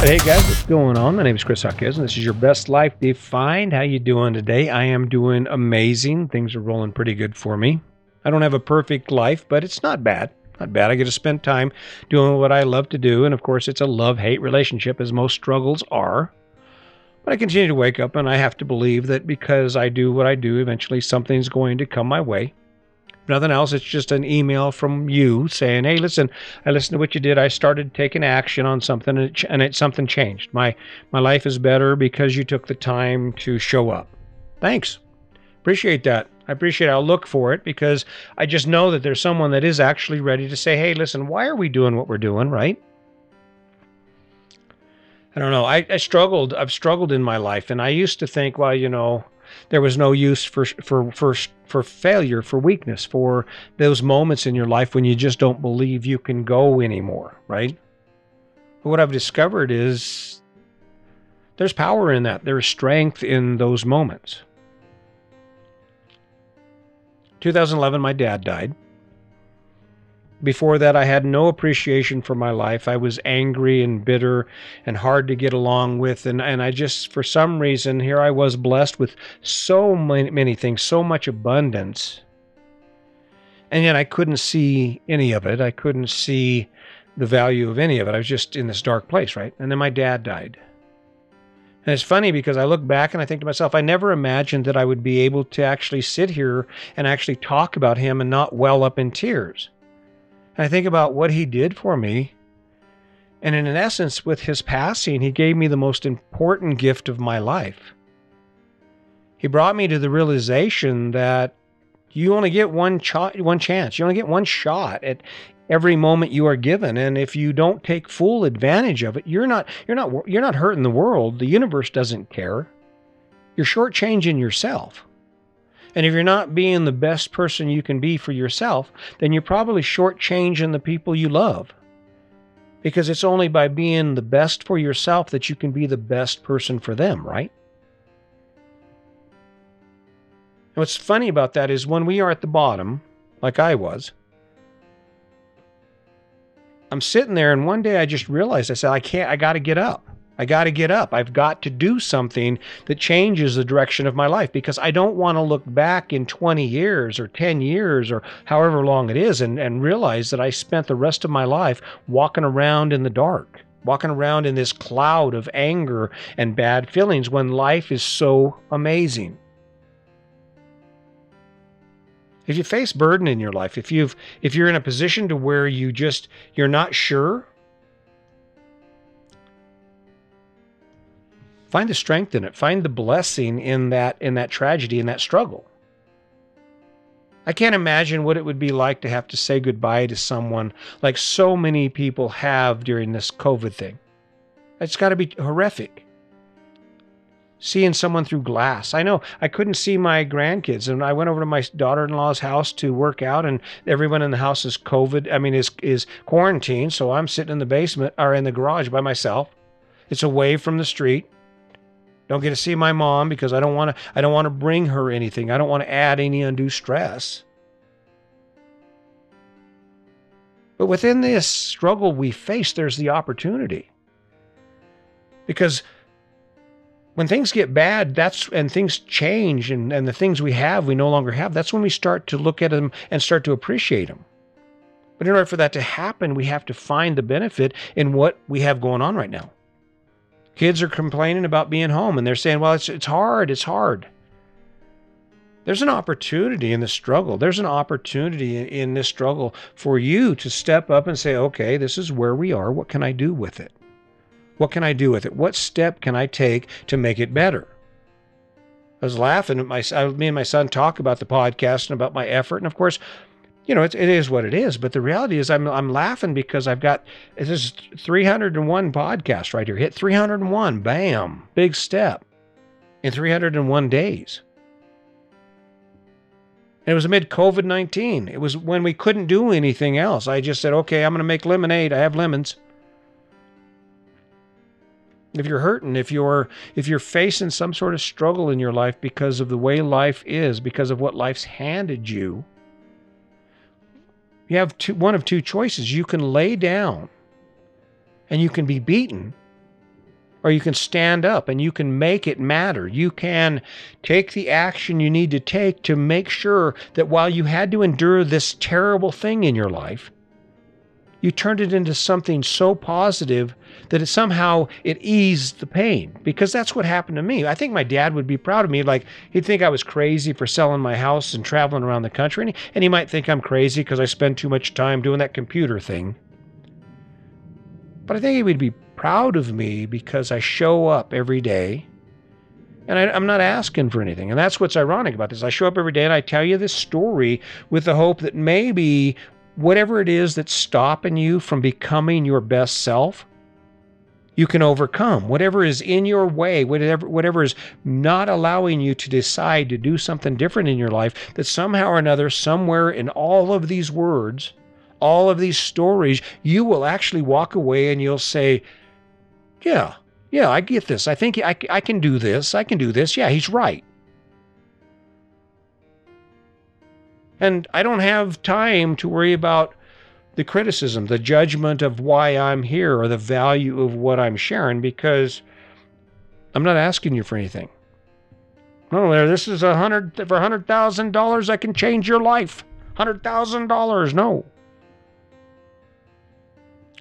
Hey guys, what's going on? My name is Chris Huckes, and this is your best life defined. How you doing today? I am doing amazing. Things are rolling pretty good for me. I don't have a perfect life, but it's not bad. Not bad. I get to spend time doing what I love to do, and of course, it's a love-hate relationship, as most struggles are. But I continue to wake up, and I have to believe that because I do what I do, eventually something's going to come my way. Nothing else, it's just an email from you saying, "Hey, listen, I listened to what you did. I started taking action on something, and it, and it something changed. My my life is better because you took the time to show up. Thanks, appreciate that. I appreciate. It. I'll look for it because I just know that there's someone that is actually ready to say, "Hey, listen, why are we doing what we're doing?" Right? I don't know. I, I struggled. I've struggled in my life, and I used to think, well, you know, there was no use for for for for failure, for weakness, for those moments in your life when you just don't believe you can go anymore, right? But what I've discovered is there's power in that. There's strength in those moments. 2011, my dad died. Before that, I had no appreciation for my life. I was angry and bitter and hard to get along with. And, and I just, for some reason, here I was blessed with so many, many things, so much abundance. And yet I couldn't see any of it. I couldn't see the value of any of it. I was just in this dark place, right? And then my dad died. And it's funny because I look back and I think to myself, I never imagined that I would be able to actually sit here and actually talk about him and not well up in tears. I think about what he did for me. And in essence, with his passing, he gave me the most important gift of my life. He brought me to the realization that you only get one, ch- one chance, you only get one shot at every moment you are given. And if you don't take full advantage of it you're not you're not you're not hurting the world. The universe doesn't care. You're shortchanging yourself and if you're not being the best person you can be for yourself, then you're probably shortchanging the people you love. Because it's only by being the best for yourself that you can be the best person for them, right? And what's funny about that is when we are at the bottom, like I was, I'm sitting there and one day I just realized I said, I can't, I got to get up. I got to get up. I've got to do something that changes the direction of my life because I don't want to look back in 20 years or 10 years or however long it is and, and realize that I spent the rest of my life walking around in the dark, walking around in this cloud of anger and bad feelings when life is so amazing. If you face burden in your life, if you've if you're in a position to where you just you're not sure Find the strength in it. Find the blessing in that in that tragedy in that struggle. I can't imagine what it would be like to have to say goodbye to someone like so many people have during this COVID thing. It's got to be horrific. Seeing someone through glass. I know I couldn't see my grandkids, and I went over to my daughter-in-law's house to work out, and everyone in the house is COVID. I mean, is is quarantined, so I'm sitting in the basement or in the garage by myself. It's away from the street. Don't get to see my mom because I don't want to I don't want to bring her anything. I don't want to add any undue stress. But within this struggle we face, there's the opportunity. Because when things get bad, that's and things change and, and the things we have we no longer have, that's when we start to look at them and start to appreciate them. But in order for that to happen, we have to find the benefit in what we have going on right now. Kids are complaining about being home and they're saying, well, it's, it's hard, it's hard. There's an opportunity in the struggle. There's an opportunity in, in this struggle for you to step up and say, okay, this is where we are. What can I do with it? What can I do with it? What step can I take to make it better? I was laughing at my, me and my son talk about the podcast and about my effort. And of course, you know, it, it is what it is. But the reality is, I'm I'm laughing because I've got this is 301 podcast right here. Hit 301, bam, big step in 301 days. And it was amid COVID 19. It was when we couldn't do anything else. I just said, okay, I'm going to make lemonade. I have lemons. If you're hurting, if you're if you're facing some sort of struggle in your life because of the way life is, because of what life's handed you, you have two, one of two choices. You can lay down and you can be beaten, or you can stand up and you can make it matter. You can take the action you need to take to make sure that while you had to endure this terrible thing in your life, you turned it into something so positive that it somehow it eased the pain because that's what happened to me. I think my dad would be proud of me. Like he'd think I was crazy for selling my house and traveling around the country, and he, and he might think I'm crazy because I spend too much time doing that computer thing. But I think he would be proud of me because I show up every day and I, am not asking for anything. And that's what's ironic about this. I show up every day and I tell you this story with the hope that maybe whatever it is that's stopping you from becoming your best self, you can overcome. Whatever is in your way, whatever, whatever is not allowing you to decide to do something different in your life, that somehow or another, somewhere in all of these words, all of these stories, you will actually walk away and you'll say, Yeah, yeah, I get this. I think I, I can do this. I can do this. Yeah, he's right. And I don't have time to worry about the criticism, the judgment of why I'm here or the value of what I'm sharing because I'm not asking you for anything. No, there, this is a hundred for a hundred thousand dollars. I can change your life. Hundred thousand dollars. No.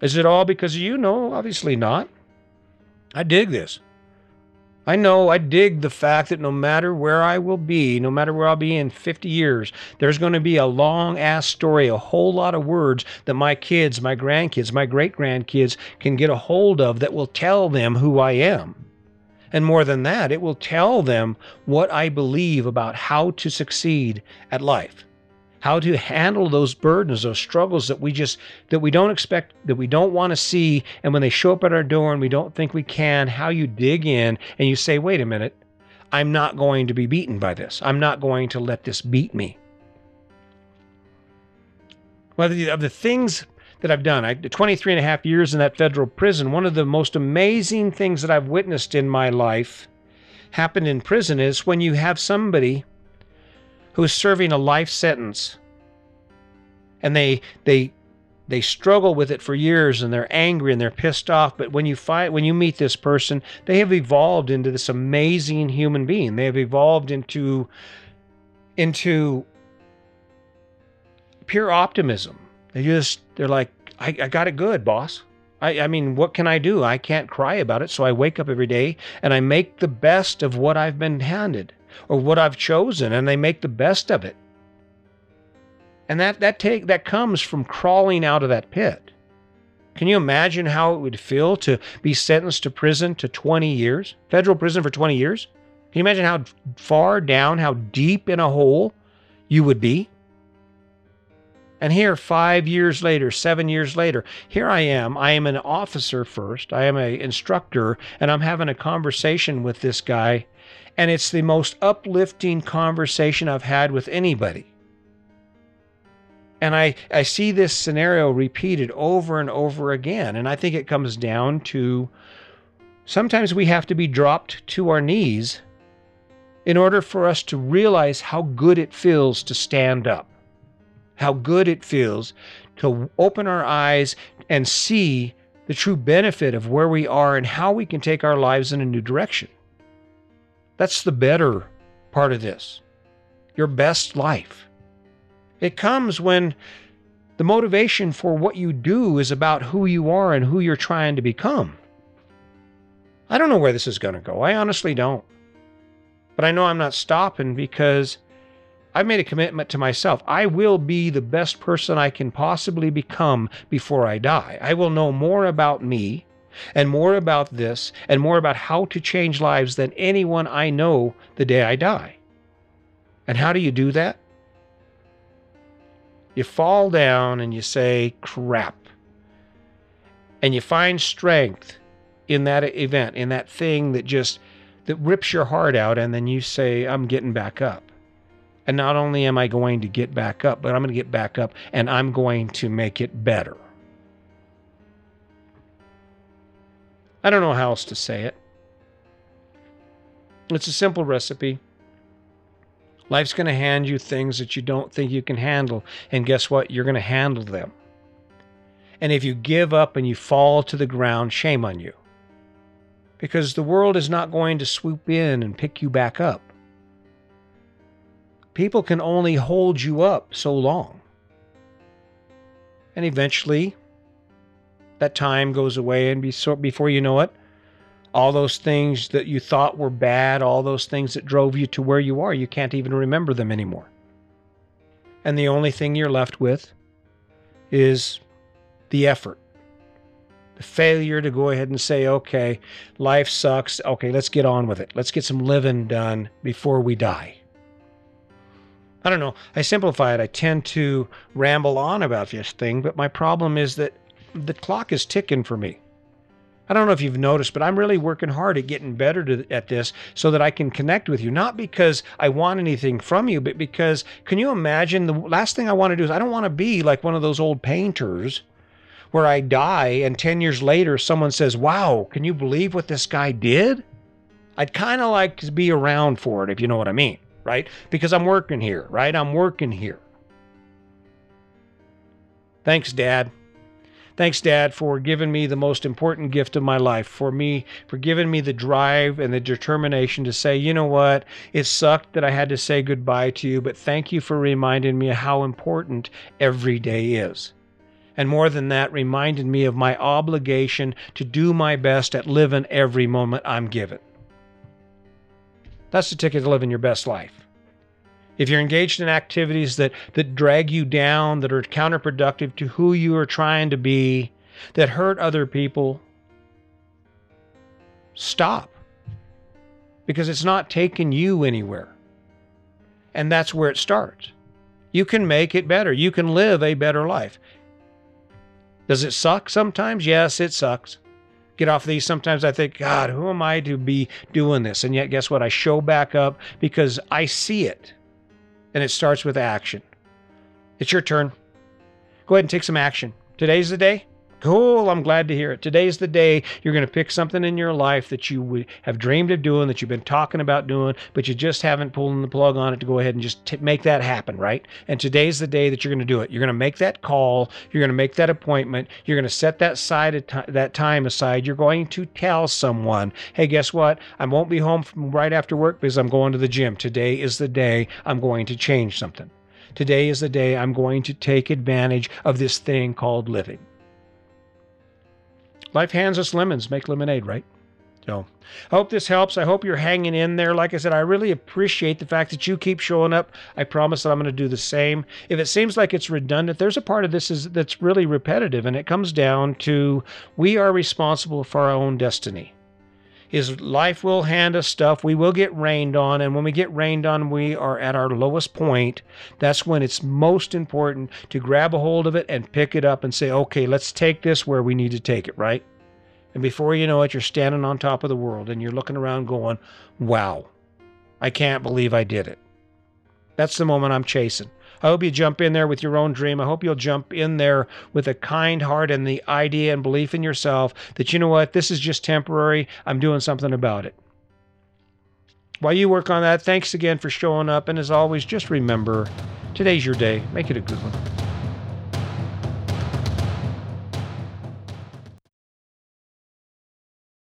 Is it all because of you? No, obviously not. I dig this. I know I dig the fact that no matter where I will be, no matter where I'll be in 50 years, there's going to be a long ass story, a whole lot of words that my kids, my grandkids, my great grandkids can get a hold of that will tell them who I am. And more than that, it will tell them what I believe about how to succeed at life how to handle those burdens, those struggles that we just that we don't expect, that we don't want to see, and when they show up at our door and we don't think we can, how you dig in and you say, "Wait a minute, I'm not going to be beaten by this. I'm not going to let this beat me." Well, of the things that I've done, I 23 and a half years in that federal prison, one of the most amazing things that I've witnessed in my life happened in prison is when you have somebody who is serving a life sentence. And they they they struggle with it for years and they're angry and they're pissed off. But when you fight when you meet this person they have evolved into this amazing human being. They have evolved into into pure optimism. They just they're like i, I got it good boss. I, I mean what can i do? I can't cry about it. So i wake up every day and i make the best of what i've been handed or what I've chosen and they make the best of it. And that that take that comes from crawling out of that pit. Can you imagine how it would feel to be sentenced to prison to 20 years? Federal prison for 20 years? Can you imagine how far down, how deep in a hole you would be? And here, five years later, seven years later, here I am. I am an officer first. I am an instructor, and I'm having a conversation with this guy and it's the most uplifting conversation I've had with anybody. And I, I see this scenario repeated over and over again. And I think it comes down to sometimes we have to be dropped to our knees in order for us to realize how good it feels to stand up, how good it feels to open our eyes and see the true benefit of where we are and how we can take our lives in a new direction. That's the better part of this. Your best life. It comes when the motivation for what you do is about who you are and who you're trying to become. I don't know where this is going to go. I honestly don't. But I know I'm not stopping because I've made a commitment to myself. I will be the best person I can possibly become before I die. I will know more about me and more about this and more about how to change lives than anyone I know the day I die. And how do you do that? You fall down and you say, crap. And you find strength in that event, in that thing that just that rips your heart out and then you say, I'm getting back up. And not only am I going to get back up, but I'm going to get back up and I'm going to make it better. I don't know how else to say it. It's a simple recipe. Life's going to hand you things that you don't think you can handle. And guess what? You're going to handle them. And if you give up and you fall to the ground, shame on you. because the world is not going to swoop in and pick you back up. People can only hold you up so long. And eventually, that time goes away, and before you know it, all those things that you thought were bad, all those things that drove you to where you are, you can't even remember them anymore. And the only thing you're left with is the effort, the failure to go ahead and say, okay, life sucks. Okay, let's get on with it. Let's get some living done before we die. I don't know. I simplify it. I tend to ramble on about this thing, but my problem is that the clock is ticking for me. I don't know if you've noticed, but I'm really working hard at getting better to, at this so that I can connect with you. Not because I want anything from you, but because can you imagine the last thing I want to do is I don't want to be like one of those old painters where I die and 10 years later someone says, Wow, can you believe what this guy did? I'd kind of like to be around for it, if you know what I mean, right? Because I'm working here, right? I'm working here. Thanks, Dad. Thanks, Dad, for giving me the most important gift of my life, for me, for giving me the drive and the determination to say, you know what, it sucked that I had to say goodbye to you, but thank you for reminding me how important every day is. And more than that, reminded me of my obligation to do my best at living every moment I'm given. That's the ticket to living your best life if you're engaged in activities that, that drag you down, that are counterproductive to who you are trying to be, that hurt other people, stop. Because it's not taking you anywhere. And that's where it starts. You can make it better. You can live a better life. Does it suck sometimes? Yes, it sucks. Get off these. Sometimes I think, God, who am I to be doing this? And yet, guess what? I show back up because I see it and it starts with action. It's your turn. Go ahead and take some action. Today's the day. Cool, I'm glad to hear it. Today's the day you're going to pick something in your life that you have dreamed of doing, that you've been talking about doing, but you just haven't pulled the plug on it to go ahead and just t- make that happen, right? And today's the day that you're going to do it. You're going to make that call. You're going to make that appointment. You're going to set that side t- that time aside. You're going to tell someone, "Hey, guess what? I won't be home from right after work because I'm going to the gym. Today is the day I'm going to change something. Today is the day I'm going to take advantage of this thing called living." Life hands us lemons, make lemonade, right? So I hope this helps. I hope you're hanging in there. Like I said, I really appreciate the fact that you keep showing up. I promise that I'm going to do the same. If it seems like it's redundant, there's a part of this is that's really repetitive, and it comes down to we are responsible for our own destiny is life will hand us stuff. We will get rained on. And when we get rained on, we are at our lowest point. That's when it's most important to grab a hold of it and pick it up and say, okay, let's take this where we need to take it, right? And before you know it, you're standing on top of the world and you're looking around going, wow, I can't believe I did it. That's the moment I'm chasing. I hope you jump in there with your own dream. I hope you'll jump in there with a kind heart and the idea and belief in yourself that, you know what, this is just temporary. I'm doing something about it. While you work on that, thanks again for showing up. And as always, just remember today's your day. Make it a good one.